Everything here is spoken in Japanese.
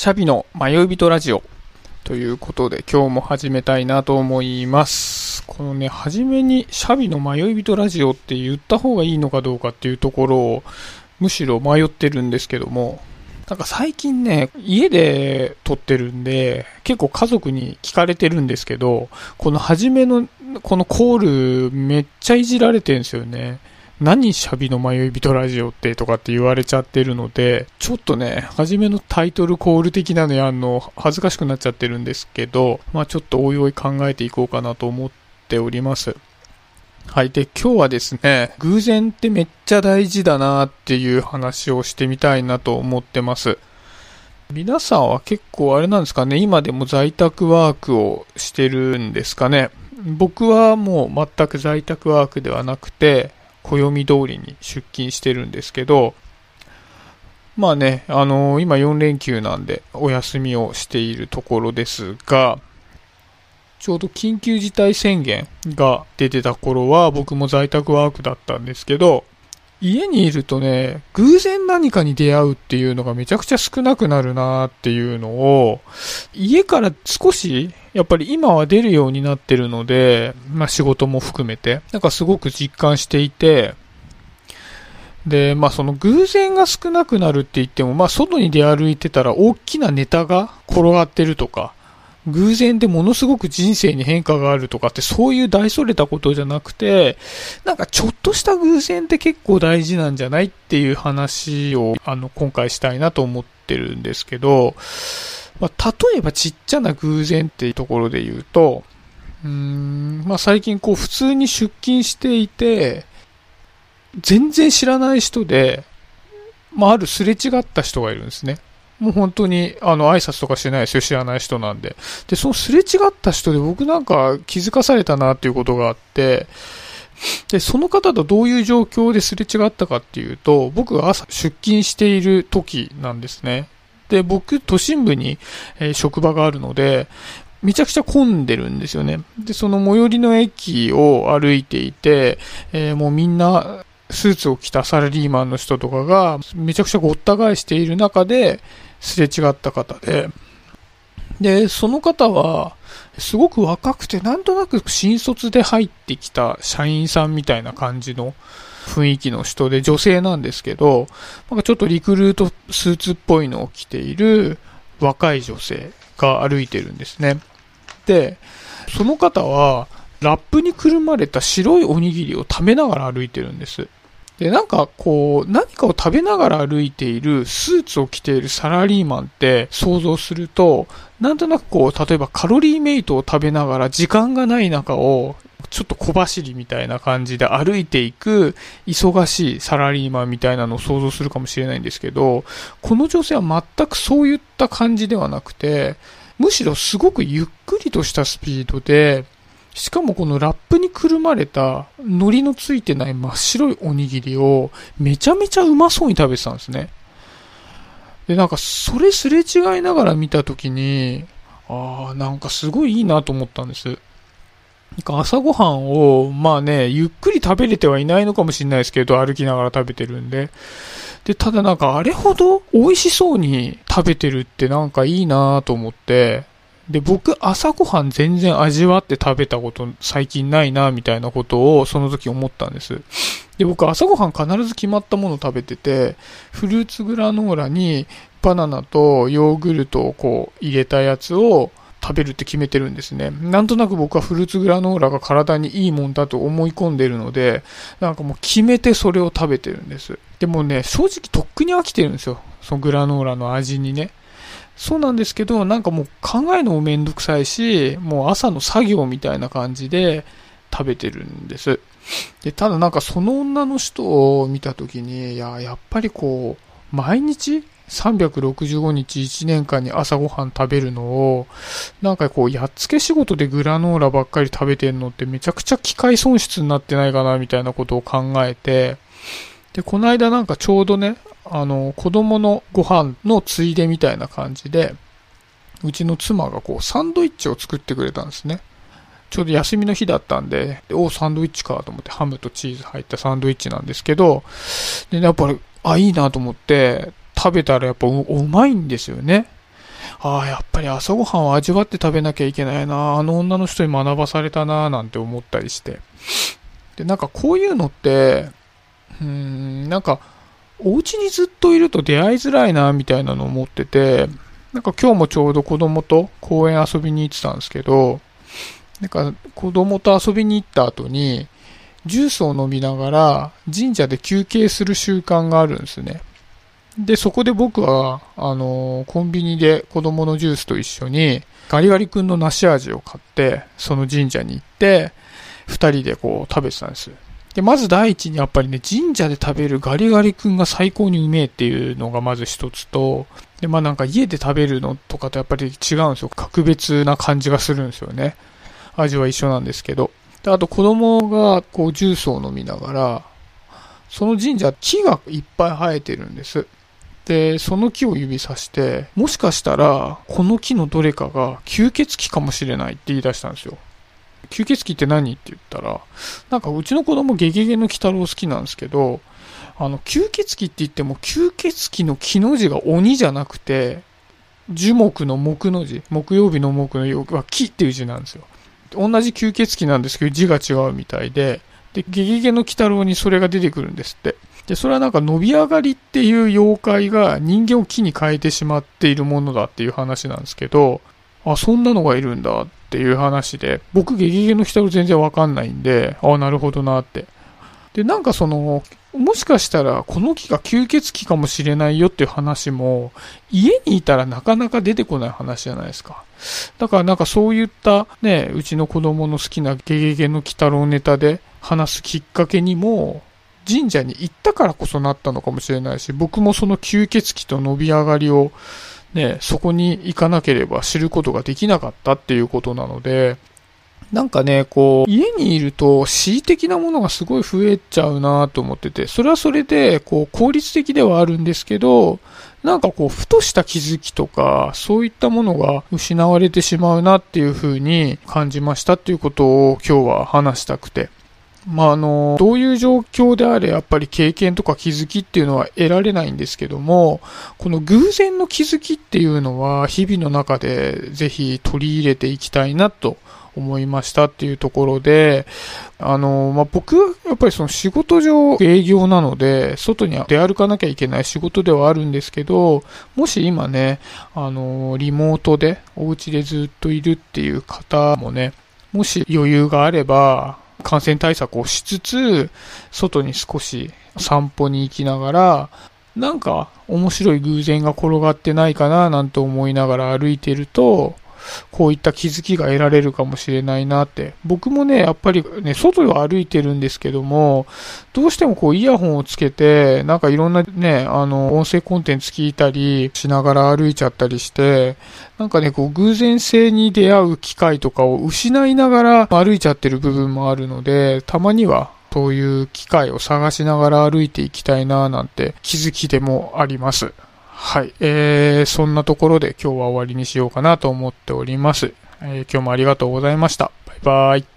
シャビの迷い人ラジオということで今日も始めたいなと思います。このね、初めにシャビの迷い人ラジオって言った方がいいのかどうかっていうところをむしろ迷ってるんですけども、なんか最近ね、家で撮ってるんで、結構家族に聞かれてるんですけど、この初めのこのコールめっちゃいじられてるんですよね。何シャビの迷い人ラジオってとかって言われちゃってるので、ちょっとね、初めのタイトルコール的なのやんの恥ずかしくなっちゃってるんですけど、まあちょっとおいおい考えていこうかなと思っております。はい。で、今日はですね、偶然ってめっちゃ大事だなっていう話をしてみたいなと思ってます。皆さんは結構あれなんですかね、今でも在宅ワークをしてるんですかね。僕はもう全く在宅ワークではなくて、暦通りに出勤してるんですけど、まあね、あのー今4連休なんでお休みをしているところですが、ちょうど緊急事態宣言が出てた頃は僕も在宅ワークだったんですけど、家にいるとね、偶然何かに出会うっていうのがめちゃくちゃ少なくなるなっていうのを、家から少し、やっぱり今は出るようになってるので、まあ仕事も含めて、なんかすごく実感していて、で、まあその偶然が少なくなるって言っても、まあ外に出歩いてたら大きなネタが転がってるとか、偶然でものすごく人生に変化があるとかってそういう大それたことじゃなくて、なんかちょっとした偶然って結構大事なんじゃないっていう話をあの今回したいなと思ってるんですけど、まあ、例えばちっちゃな偶然っていうところで言うと、うーん、まあ最近こう普通に出勤していて、全然知らない人で、まああるすれ違った人がいるんですね。もう本当に、あの、挨拶とかしてないですよ、知らない人なんで。で、そのすれ違った人で僕なんか気づかされたなっていうことがあって、で、その方とどういう状況ですれ違ったかっていうと、僕が朝出勤している時なんですね。で、僕、都心部に、えー職場があるので、めちゃくちゃ混んでるんですよね。で、その最寄りの駅を歩いていて、えーもうみんな、スーツを着たサラリーマンの人とかが、めちゃくちゃごった返している中で、すれ違った方で、で、その方は、すごく若くて、なんとなく新卒で入ってきた社員さんみたいな感じの雰囲気の人で、女性なんですけど、なんかちょっとリクルートスーツっぽいのを着ている若い女性が歩いてるんですね。で、その方は、ラップにくるまれた白いおにぎりを食べながら歩いてるんです。で、なんかこう、何かを食べながら歩いているスーツを着ているサラリーマンって想像すると、なんとなくこう、例えばカロリーメイトを食べながら時間がない中を、ちょっと小走りみたいな感じで歩いていく忙しいサラリーマンみたいなのを想像するかもしれないんですけど、この女性は全くそういった感じではなくて、むしろすごくゆっくりとしたスピードで、しかもこのラップにくるまれた海苔のついてない真っ白いおにぎりをめちゃめちゃうまそうに食べてたんですね。で、なんかそれすれ違いながら見たときに、ああ、なんかすごいいいなと思ったんです。なんか朝ごはんを、まあね、ゆっくり食べれてはいないのかもしれないですけど、歩きながら食べてるんで。で、ただなんかあれほど美味しそうに食べてるってなんかいいなと思って、で、僕、朝ごはん全然味わって食べたこと最近ないな、みたいなことをその時思ったんです。で、僕、朝ごはん必ず決まったものを食べてて、フルーツグラノーラにバナナとヨーグルトをこう入れたやつを食べるって決めてるんですね。なんとなく僕はフルーツグラノーラが体にいいもんだと思い込んでるので、なんかもう決めてそれを食べてるんです。でもね、正直とっくに飽きてるんですよ。そのグラノーラの味にね。そうなんですけど、なんかもう考えるのもめんどくさいし、もう朝の作業みたいな感じで食べてるんです。で、ただなんかその女の人を見たときに、いや、やっぱりこう、毎日365日1年間に朝ごはん食べるのを、なんかこう、やっつけ仕事でグラノーラばっかり食べてんのってめちゃくちゃ機械損失になってないかなみたいなことを考えて、で、この間なんかちょうどね、あの、子供のご飯のついでみたいな感じで、うちの妻がこう、サンドイッチを作ってくれたんですね。ちょうど休みの日だったんで、でおサンドイッチかと思って、ハムとチーズ入ったサンドイッチなんですけど、で、やっぱり、あ、いいなと思って、食べたらやっぱうまいんですよね。ああ、やっぱり朝ごはんを味わって食べなきゃいけないな、あの女の人に学ばされたな、なんて思ったりして。で、なんかこういうのって、うん、なんか、お家にずっといると出会いづらいな、みたいなのを思ってて、なんか今日もちょうど子供と公園遊びに行ってたんですけど、なんか子供と遊びに行った後に、ジュースを飲みながら神社で休憩する習慣があるんですね。で、そこで僕は、あの、コンビニで子供のジュースと一緒に、ガリガリ君の梨味を買って、その神社に行って、二人でこう食べてたんです。で、まず第一にやっぱりね、神社で食べるガリガリ君が最高にうめえっていうのがまず一つと、で、まあなんか家で食べるのとかとやっぱり違うんですよ。格別な感じがするんですよね。味は一緒なんですけど。で、あと子供がこうジュースを飲みながら、その神社木がいっぱい生えてるんです。で、その木を指さして、もしかしたら、この木のどれかが吸血鬼かもしれないって言い出したんですよ。吸血鬼って何？って言ったら、なんかうちの子供ゲゲゲの鬼太郎好きなんですけど、あの、吸血鬼って言っても、吸血鬼の木の字が鬼じゃなくて、樹木の木の字、木曜日の木の曜は木っていう字なんですよ。同じ吸血鬼なんですけど字が違うみたいで、で、ゲゲゲの鬼太郎にそれが出てくるんですって。で、それはなんか伸び上がりっていう妖怪が人間を木に変えてしまっているものだっていう話なんですけど、あ、そんなのがいるんだっっていう話で、僕ゲゲゲの鬼太郎全然わかんないんで、あ、なるほどなって。で、なんかその、もしかしたらこの木が吸血鬼かもしれないよっていう話も、家にいたらなかなか出てこない話じゃないですか。だからなんかそういったね、うちの子供の好きなゲゲゲの鬼太郎ネタで話すきっかけにも、神社に行ったからこそなったのかもしれないし、僕もその吸血鬼と伸び上がりをね、そこに行かなければ知ることができなかったっていうことなので、なんかね、こう、家にいると恣意的なものがすごい増えちゃうなと思ってて、それはそれで、こう、効率的ではあるんですけど、なんかこう、ふとした気づきとか、そういったものが失われてしまうなっていう風に感じましたっていうことを今日は話したくて。まあ、あの、どういう状況であれ、やっぱり経験とか気づきっていうのは得られないんですけども、この偶然の気づきっていうのは、日々の中でぜひ取り入れていきたいなと思いましたっていうところで、あの、まあ、僕はやっぱりその仕事上営業なので、外に出歩かなきゃいけない仕事ではあるんですけど、もし今ね、あの、リモートでお家でずっといるっていう方もね、もし余裕があれば、感染対策をしつつ、外に少し散歩に行きながら、なんか面白い偶然が転がってないかななんて思いながら歩いてると、こういった気づきが得られるかもしれないなって。僕もね、やっぱりね、外を歩いてるんですけども、どうしてもこうイヤホンをつけて、なんかいろんなね、あの、音声コンテンツ聞いたりしながら歩いちゃったりして、なんかね、こう偶然性に出会う機会とかを失いながら歩いちゃってる部分もあるので、たまにはそういう機会を探しながら歩いていきたいななんて気づきでもあります。はい。えー、そんなところで今日は終わりにしようかなと思っております。えー、今日もありがとうございました。バイバイ。